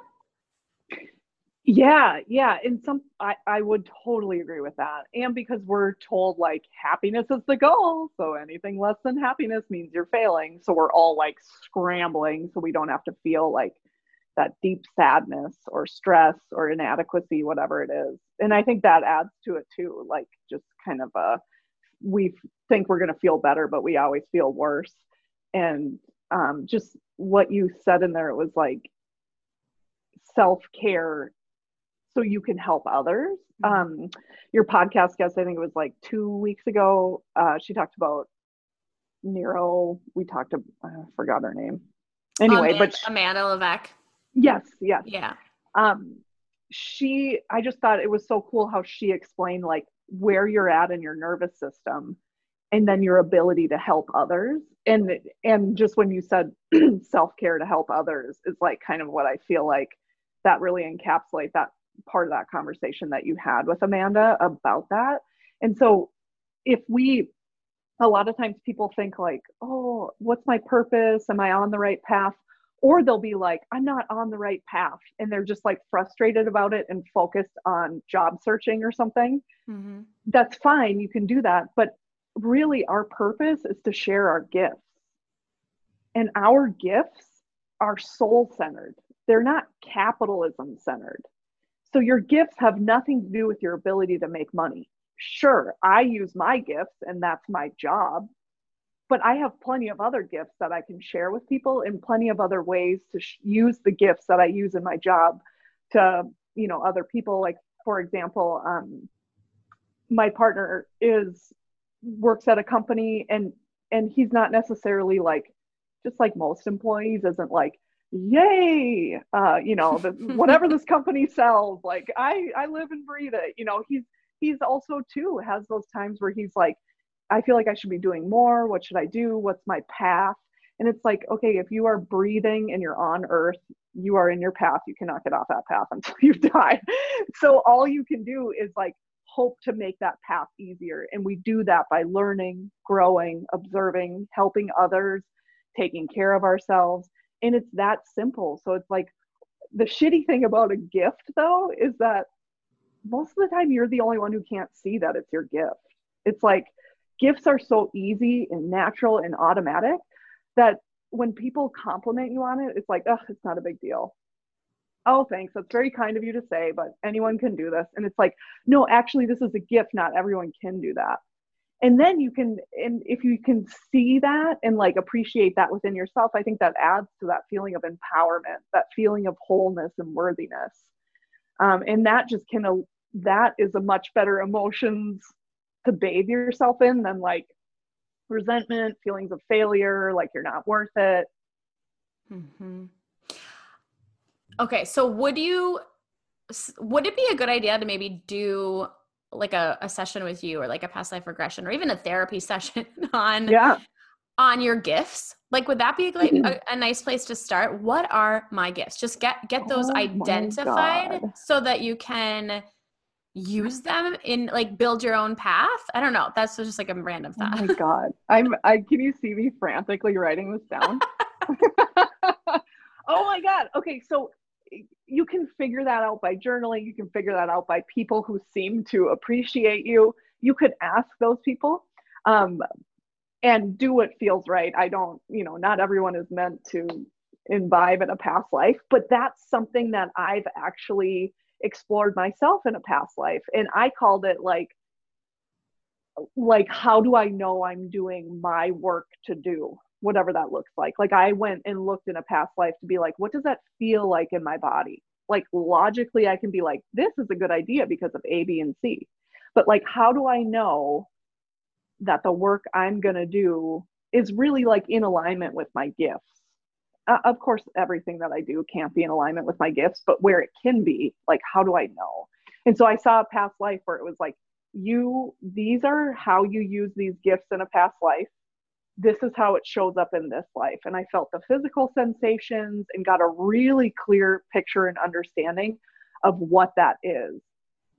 Yeah, yeah. And some I, I would totally agree with that. And because we're told like happiness is the goal. So anything less than happiness means you're failing. So we're all like scrambling so we don't have to feel like that deep sadness or stress or inadequacy, whatever it is. And I think that adds to it too. Like just kind of a we think we're gonna feel better, but we always feel worse. And um, just what you said in there, it was like self-care so you can help others. Mm-hmm. Um, your podcast guest, I think it was like two weeks ago, uh, she talked about Nero. We talked, about, I forgot her name. Anyway, Amanda, but Amanda Levesque. Yes, yes. Yeah. Um, she, I just thought it was so cool how she explained like where you're at in your nervous system and then your ability to help others and and just when you said self-care to help others is like kind of what i feel like that really encapsulate that part of that conversation that you had with Amanda about that. And so if we a lot of times people think like, "Oh, what's my purpose? Am I on the right path?" Or they'll be like, "I'm not on the right path." And they're just like frustrated about it and focused on job searching or something. Mm-hmm. That's fine, you can do that, but really our purpose is to share our gifts. And our gifts are soul centered. They're not capitalism centered. So your gifts have nothing to do with your ability to make money. Sure, I use my gifts and that's my job, but I have plenty of other gifts that I can share with people and plenty of other ways to sh- use the gifts that I use in my job to, you know, other people. Like, for example, um, my partner is works at a company and and he's not necessarily like just like most employees isn't like yay uh, you know the, whatever this company sells like i i live and breathe it you know he's he's also too has those times where he's like i feel like i should be doing more. What should i do? What's my path? And it's like okay if you are breathing and you're on earth you are in your path. You cannot get off that path until you die. So all you can do is like hope to make that path easier. And we do that by learning growing observing helping others taking care of ourselves. And it's that simple. So it's like the shitty thing about a gift though is that most of the time you're the only one who can't see that it's your gift. It's like gifts are so easy and natural and automatic that when people compliment you on it it's like oh it's not a big deal. Oh thanks. That's very kind of you to say but anyone can do this. And it's like no actually this is a gift. Not everyone can do that. And then you can and if you can see that and like appreciate that within yourself i think that adds to that feeling of empowerment that feeling of wholeness and worthiness. Um, and that just can that is a much better emotions to bathe yourself in than like resentment feelings of failure like you're not worth it. Mm-hmm. okay so would you would it be a good idea to maybe do like a, a session with you or like a past life regression or even a therapy session on yeah. on your gifts? Like would that be like a, a, nice place to start? What are my gifts? Just get get those oh identified so that you can use them in like build your own path i don't know that's just like a random thought oh my god i'm i can you see me frantically writing this down oh my god okay so you can figure that out by journaling. You can figure that out by people who seem to appreciate you. You could ask those people um, and do what feels right. I don't, you know, not everyone is meant to imbibe in a past life, but that's something that I've actually explored myself in a past life. And I called it like, like how do i know i'm doing my work to do whatever that looks like. Like I went and looked in a past life to be like, what does that feel like in my body? Like logically, I can be like, this is a good idea because of A, B, and C. But like, how do I know that the work I'm going to do is really like in alignment with my gifts? Uh, of course, everything that I do can't be in alignment with my gifts, but where it can be, like, how do I know? And so I saw a past life where it was like, you, these are how you use these gifts in a past life this is how it shows up in this life. And I felt the physical sensations and got a really clear picture and understanding of what that is.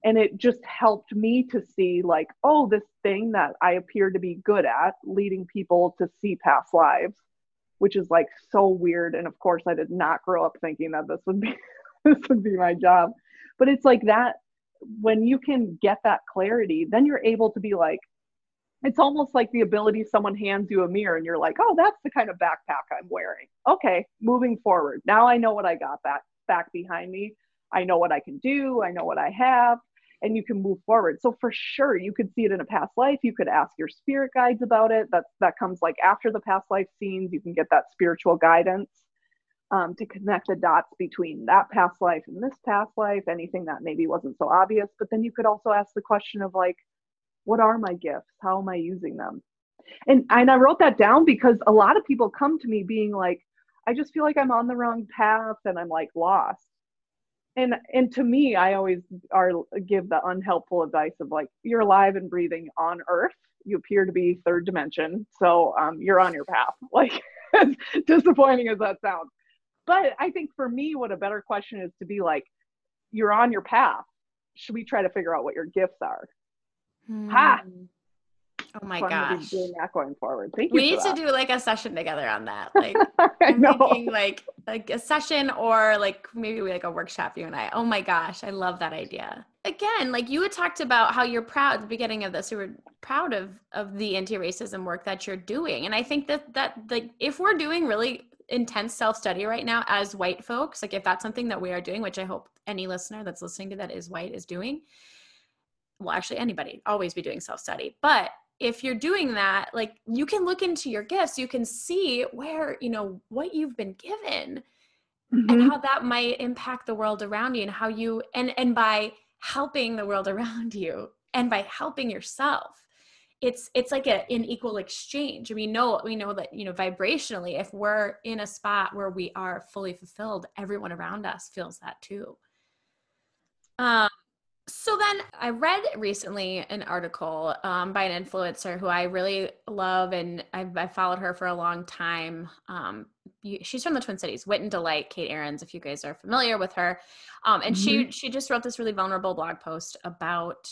And it just helped me to see, like, oh, this thing that I appear to be good at, leading people to see past lives, which is like so weird. And of course, I did not grow up thinking that this would be this would be my job. But it's like that when you can get that clarity, then you're able to be like, it's almost like the ability someone hands you a mirror and you're like, oh, that's the kind of backpack I'm wearing. Okay, moving forward. Now I know what I got back back behind me. I know what I can do. I know what I have and you can move forward. So for sure, you could see it in a past life. You could ask your spirit guides about it. That that comes like after the past life scenes. You can get that spiritual guidance um, to connect the dots between that past life and this past life. Anything that maybe wasn't so obvious. But then you could also ask the question of like, what are my gifts? How am I using them? And and I wrote that down because a lot of people come to me being like, I just feel like I'm on the wrong path and I'm like lost and and to me i always are give the unhelpful advice of like you're alive and breathing on earth. You appear to be third dimension so um, you're on your path. Like as disappointing as that sounds. But i think for me what a better question is to be like you're on your path. Should we try to figure out what your gifts are? Hmm. ha Oh my gosh. Doing that going forward. Thank you. We need to do like a session together on that. Like I'm thinking like like a session or like maybe we like a workshop you and I. Oh my gosh, I love that idea. Again, like you had talked about how you're proud at the beginning of this, you were proud of of the anti-racism work that you're doing. And I think that that like if we're doing really intense self-study right now as white folks, like if that's something that we are doing, which I hope any listener that's listening to that is white is doing, well actually anybody always be doing self-study but if you're doing that like you can look into your gifts you can see where you know what you've been given mm-hmm. and how that might impact the world around you and how you and and by helping the world around you and by helping yourself it's it's like a, an equal exchange we know we know that you know vibrationally if we're in a spot where we are fully fulfilled everyone around us feels that too um so then I read recently an article um, by an influencer who I really love, and I've, I've followed her for a long time. Um, you, she's from the Twin Cities, Wit and Delight, Kate Arends, if you guys are familiar with her. Um, and mm-hmm. she she just wrote this really vulnerable blog post about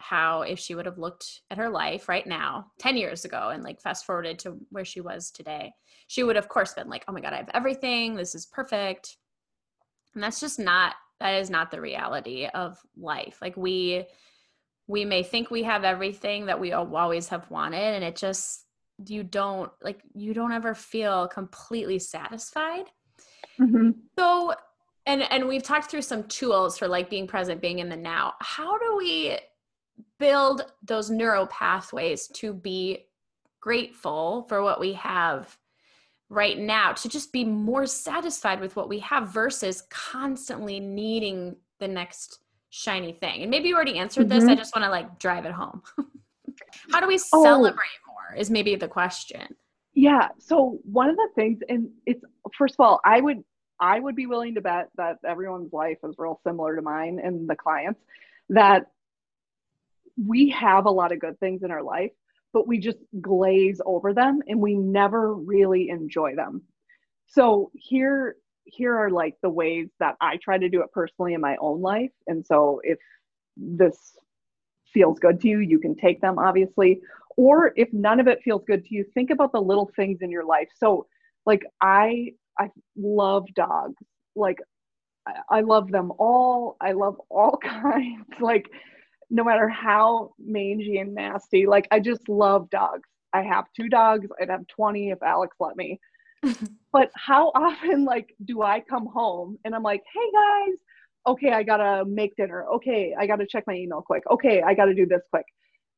how if she would have looked at her life right now 10 years ago and like fast forwarded to where she was today she would of course been like oh my god i have everything this is perfect and that's just not that is not the reality of life. Like we we may think we have everything that we always have wanted and it just you don't like you don't ever feel completely satisfied. Mm-hmm. so and and we've talked through some tools for like being present being in the now. How do we build those neural pathways to be grateful for what we have right now to just be more satisfied with what we have versus constantly needing the next shiny thing. And maybe you already answered mm-hmm. this. I just want to like drive it home. How do we oh. celebrate more is maybe the question. Yeah. So one of the things, and it's first of all, I would I would be willing to bet that everyone's life is real similar to mine and the clients that we have a lot of good things in our life but we just glaze over them and we never really enjoy them. So here here are like the ways that I try to do it personally in my own life. And so if this feels good to you, you can take them obviously. Or if none of it feels good to you, think about the little things in your life. So like I I love dogs. Like I love them all. I love all kinds. Like no matter how mangy and nasty. Like I just love dogs. I have two dogs. I'd have 20 if Alex let me. but how often like do I come home and I'm like, hey guys, okay, I gotta make dinner. Okay, I gotta check my email quick. Okay, I gotta do this quick.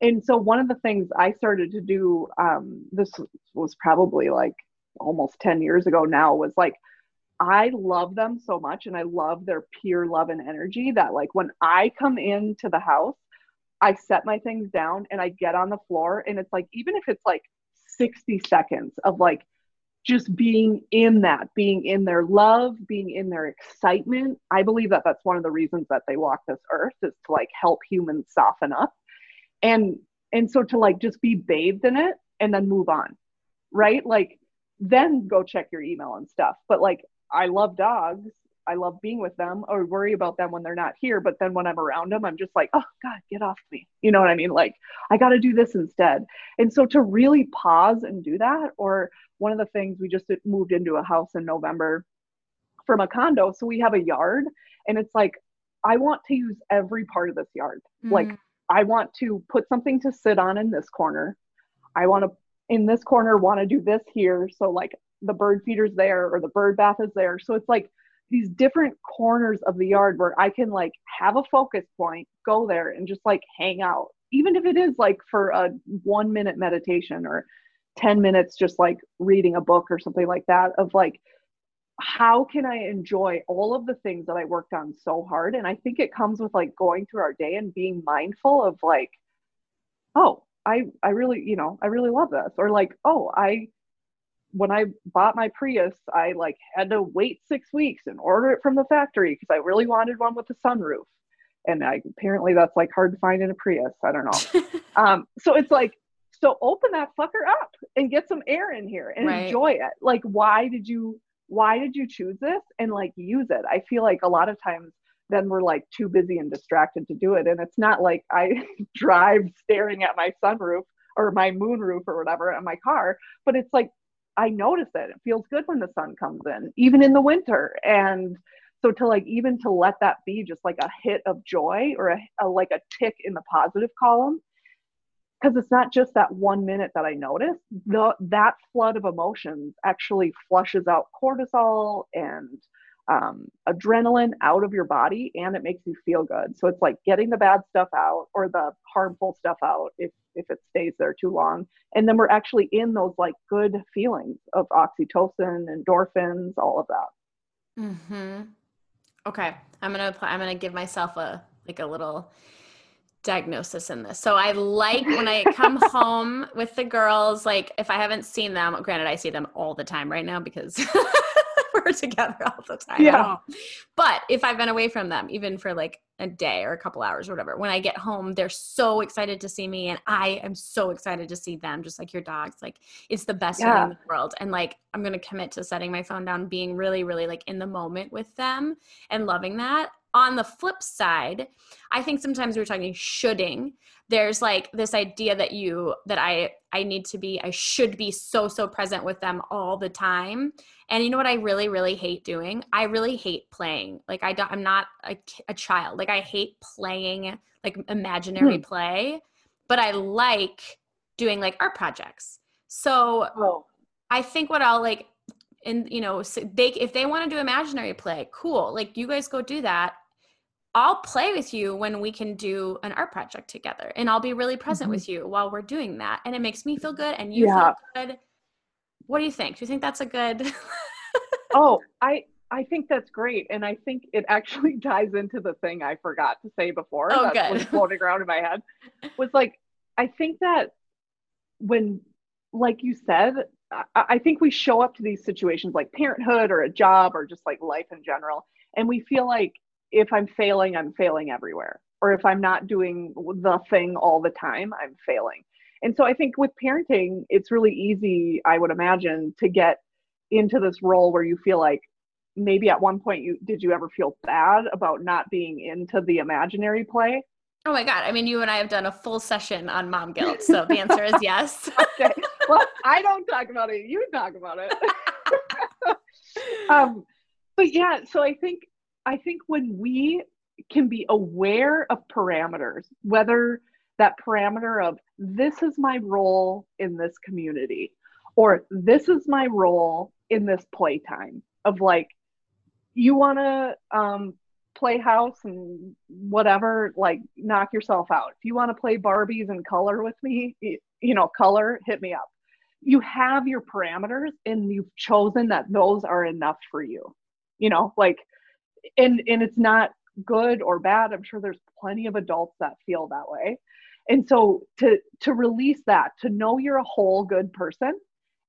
And so one of the things I started to do, um, this was probably like almost 10 years ago now, was like I love them so much and I love their pure love and energy that like when I come into the house, I set my things down and I get on the floor and it's like even if it's like 60 seconds of like just being in that, being in their love, being in their excitement. I believe that that's one of the reasons that they walk this earth is to like help humans soften up. And and so to like just be bathed in it and then move on. Right? Like then go check your email and stuff. But like I love dogs. I love being with them or worry about them when they're not here. But then when I'm around them, I'm just like, oh God, get off me. You know what I mean? Like, I got to do this instead. And so to really pause and do that, or one of the things we just moved into a house in November from a condo. So we have a yard and it's like, I want to use every part of this yard. Mm. Like, I want to put something to sit on in this corner. I want to, in this corner, want to do this here. So, like, the bird feeder's there or the bird bath is there. So it's like these different corners of the yard where I can like have a focus point, go there and just like hang out. Even if it is like for a one minute meditation or 10 minutes just like reading a book or something like that of like how can I enjoy all of the things that I worked on so hard? And I think it comes with like going through our day and being mindful of like, oh, I I really, you know, I really love this. Or like, oh, I when I bought my Prius, I like had to wait six weeks and order it from the factory because I really wanted one with a sunroof. And I apparently that's like hard to find in a Prius. I don't know. um, so it's like, so open that fucker up and get some air in here and right. enjoy it. Like, why did you why did you choose this? And like use it. I feel like a lot of times then we're like too busy and distracted to do it. And it's not like I drive staring at my sunroof or my moonroof or whatever in my car, but it's like I notice it. It feels good when the sun comes in, even in the winter. And so to like even to let that be just like a hit of joy or a, a like a tick in the positive column because it's not just that one minute that I notice. The that flood of emotions actually flushes out cortisol and um, adrenaline out of your body, and it makes you feel good. So it's like getting the bad stuff out or the harmful stuff out if if it stays there too long, and then we're actually in those like good feelings of oxytocin, endorphins, all of that. Mm-hmm. Okay, I'm gonna I'm gonna give myself a like a little diagnosis in this. So I like when I come home with the girls, like if I haven't seen them, granted I see them all the time right now because we're together all the time. Yeah. But if I've been away from them, even for like a day or a couple hours or whatever, when I get home, they're so excited to see me and I am so excited to see them, just like your dogs. Like it's the best yeah. in the world. And like I'm gonna commit to setting my phone down, being really, really like in the moment with them and loving that on the flip side, I think sometimes we're talking shoulding. There's like this idea that you that I I need to be I should be so so present with them all the time. And you know what I really really hate doing? I really hate playing. Like I don't I'm not a, a child. Like I hate playing like imaginary hmm. play, but I like doing like art projects. So oh. I think what I'll like and you know they if they want to do imaginary play cool like you guys go do that I'll play with you when we can do an art project together and I'll be really present mm-hmm. with you while we're doing that. And it makes me feel good and you yeah. feel good. What do you think? Do you think that's a good Oh, I I think that's great. And I think it actually ties into the thing I forgot to say before oh, that good. was floating around in my head. Was like I think that when like you said, I, I think we show up to these situations like parenthood or a job or just like life in general, and we feel like if I'm failing, I'm failing everywhere. Or if I'm not doing the thing all the time, I'm failing. And so I think with parenting, it's really easy, I would imagine, to get into this role where you feel like maybe at one point you did you ever feel bad about not being into the imaginary play? Oh my God. I mean, you and I have done a full session on mom guilt. So the answer is yes. okay. Well, I don't talk about it. You talk about it. um, but yeah, so I think I think when we can be aware of parameters, whether that parameter of this is my role in this community or this is my role in this playtime of like you want to um, play house and whatever like knock yourself out. If you want to play barbies and color with me you know color hit me up. You have your parameters and you've chosen that those are enough for you you know like and and it's not good or bad. I'm sure there's plenty of adults that feel that way. And so to to release that to know you're a whole good person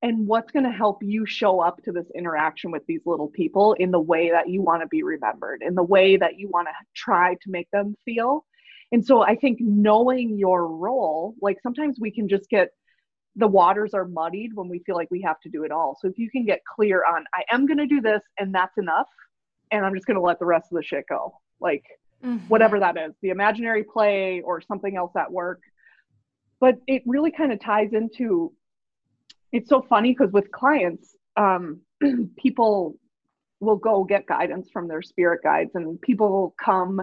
and what's going to help you show up to this interaction with these little people in the way that you want to be remembered in the way that you want to try to make them feel. And so i think knowing your role like sometimes we can just get the waters are muddied when we feel like we have to do it all. So if you can get clear on i am going to do this and that's enough and I'm just going to let the rest of the shit go. Like mm-hmm. whatever that is, the imaginary play or something else at work. But it really kind of ties into it's so funny because with clients, um, people will go get guidance from their spirit guides, and people come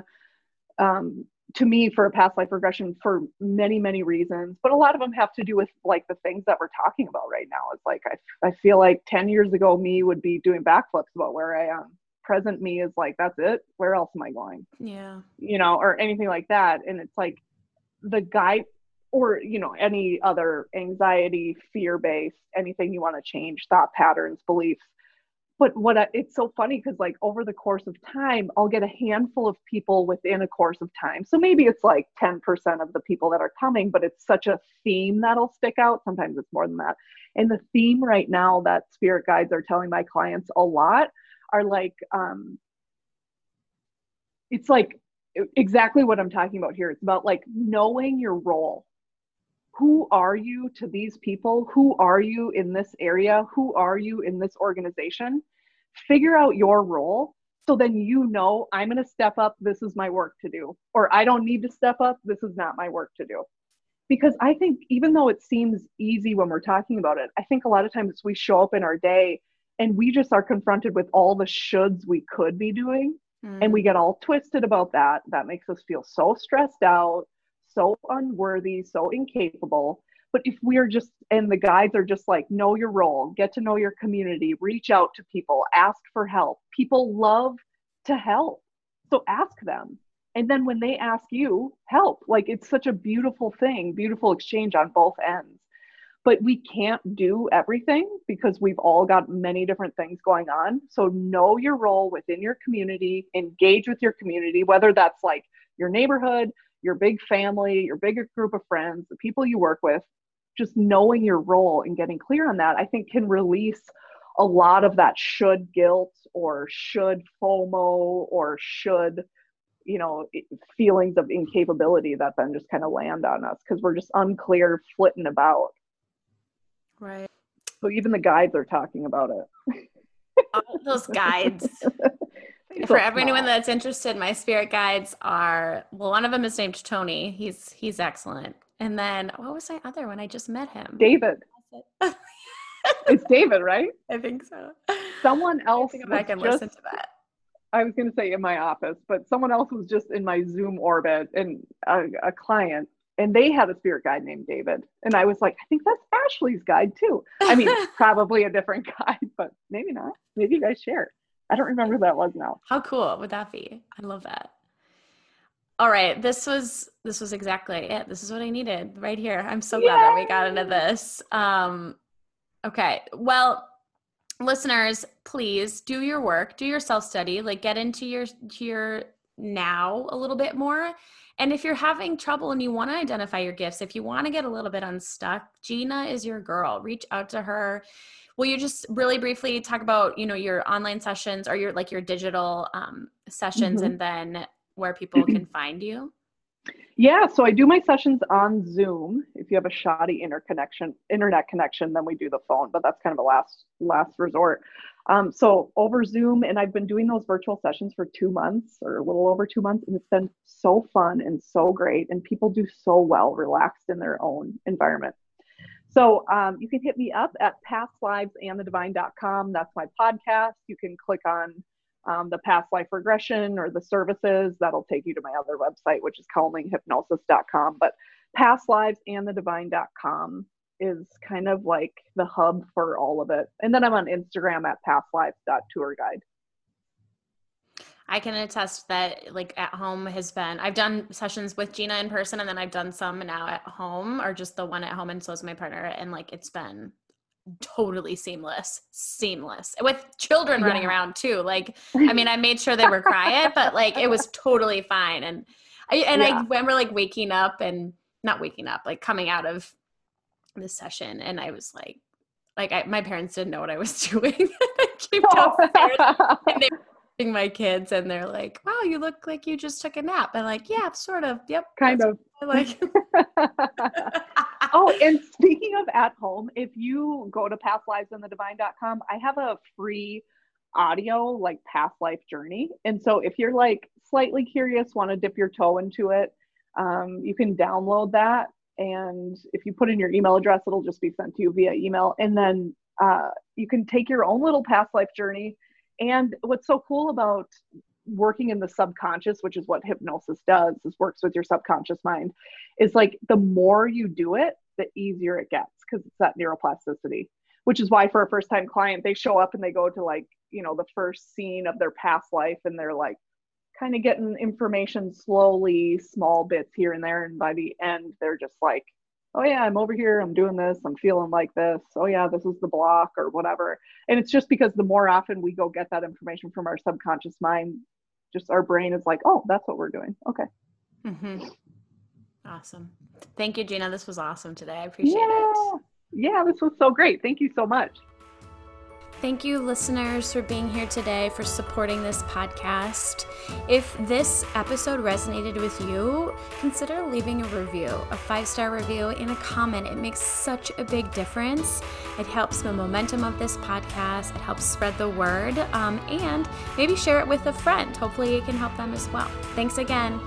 um, to me for a past life regression for many, many reasons. But a lot of them have to do with like the things that we're talking about right now. It's like I, I feel like 10 years ago, me would be doing backflips about where I am. Present me is like, that's it. Where else am I going? Yeah. You know, or anything like that. And it's like the guide or you know any other anxiety fear based anything you want to change thought patterns beliefs but what I, it's so funny because like over the course of time i'll get a handful of people within a course of time so maybe it's like 10% of the people that are coming but it's such a theme that'll stick out sometimes it's more than that and the theme right now that spirit guides are telling my clients a lot are like um it's like exactly what i'm talking about here it's about like knowing your role who are you to these people? Who are you in this area? Who are you in this organization? Figure out your role so then you know I'm going to step up. This is my work to do. Or I don't need to step up. This is not my work to do. Because I think even though it seems easy when we're talking about it, I think a lot of times we show up in our day and we just are confronted with all the shoulds we could be doing. Mm. And we get all twisted about that. That makes us feel so stressed out so unworthy, so incapable. But if we're just, and the guides are just like, know your role, get to know your community, reach out to people, ask for help. People love to help. So ask them. And then when they ask you, help. Like it's such a beautiful thing, beautiful exchange on both ends. But we can't do everything because we've all got many different things going on. So know your role within your community, engage with your community, whether that's like your neighborhood, your big family, your bigger group of friends, the people you work with, just knowing your role and getting clear on that, I think can release a lot of that should guilt or should FOMO or should, you know, feelings of incapability that then just kind of land on us because we're just unclear, flitting about. Right. So even the guides are talking about it. All those guides. For everyone that's interested, my spirit guides are well, one of them is named Tony. He's he's excellent. And then what was my other one? I just met him. David. it's David, right? I think so. Someone else. Back and just, listen to that. I was going to say in my office, but someone else was just in my Zoom orbit and a, a client, and they had a spirit guide named David. And I was like, I think that's Ashley's guide too. I mean, probably a different guide, but maybe not. Maybe you guys share. I don't remember who that was now. How cool would that be? I love that. All right, this was this was exactly it. This is what I needed right here. I'm so glad Yay! that we got into this. Um, okay, well, listeners, please do your work, do your self study, like get into your your now a little bit more. And if you're having trouble and you want to identify your gifts, if you want to get a little bit unstuck, Gina is your girl. Reach out to her will you just really briefly talk about you know your online sessions or your like your digital um, sessions mm-hmm. and then where people can find you yeah so i do my sessions on zoom if you have a shoddy interconnection internet connection then we do the phone but that's kind of a last last resort um, so over zoom and i've been doing those virtual sessions for two months or a little over two months and it's been so fun and so great and people do so well relaxed in their own environment so um, you can hit me up at pastlivesandthedivine.com. That's my podcast. You can click on um, the past life regression or the services. That'll take you to my other website, which is calminghypnosis.com. But pastlivesandthedivine.com is kind of like the hub for all of it. And then I'm on Instagram at pastlives.tourguide. I can attest that like at home has been I've done sessions with Gina in person and then I've done some now at home or just the one at home and so is my partner and like it's been totally seamless seamless with children yeah. running around too like i mean i made sure they were quiet but like it was totally fine and i and yeah. i remember like waking up and not waking up like coming out of the session and i was like like I, my parents didn't know what i was doing i came downstairs and they my kids and they're like, wow, you look like you just took a nap. I'm like, yeah, sort of. Yep. Kind of. like. oh, and speaking of at home, if you go to pastlivesandthedivine.com, I have a free audio like past life journey. And so if you're like slightly curious, want to dip your toe into it, um, you can download that and if you put in your email address, it'll just be sent to you via email. And then uh, you can take your own little past life journey. And what's so cool about working in the subconscious, which is what hypnosis does, is works with your subconscious mind, is like the more you do it, the easier it gets because it's that neuroplasticity. Which is why for a first time client, they show up and they go to like, you know, the first scene of their past life and they're like kind of getting information slowly, small bits here and there. And by the end, they're just like, oh yeah, I'm over here, I'm doing this, I'm feeling like this. Oh yeah, this is the block or whatever. And it's just because the more often we go get that information from our subconscious mind, just our brain is like, oh, that's what we're doing. Okay. Mm-hmm. Awesome. Thank you, Gina. This was awesome today. I appreciate yeah. it. Yeah, this was so great. Thank you so much. Thank you, listeners, for being here today, for supporting this podcast. If this episode resonated with you, consider leaving a review, a five star review, and a comment. It makes such a big difference. It helps the momentum of this podcast, it helps spread the word, um, and maybe share it with a friend. Hopefully, it can help them as well. Thanks again.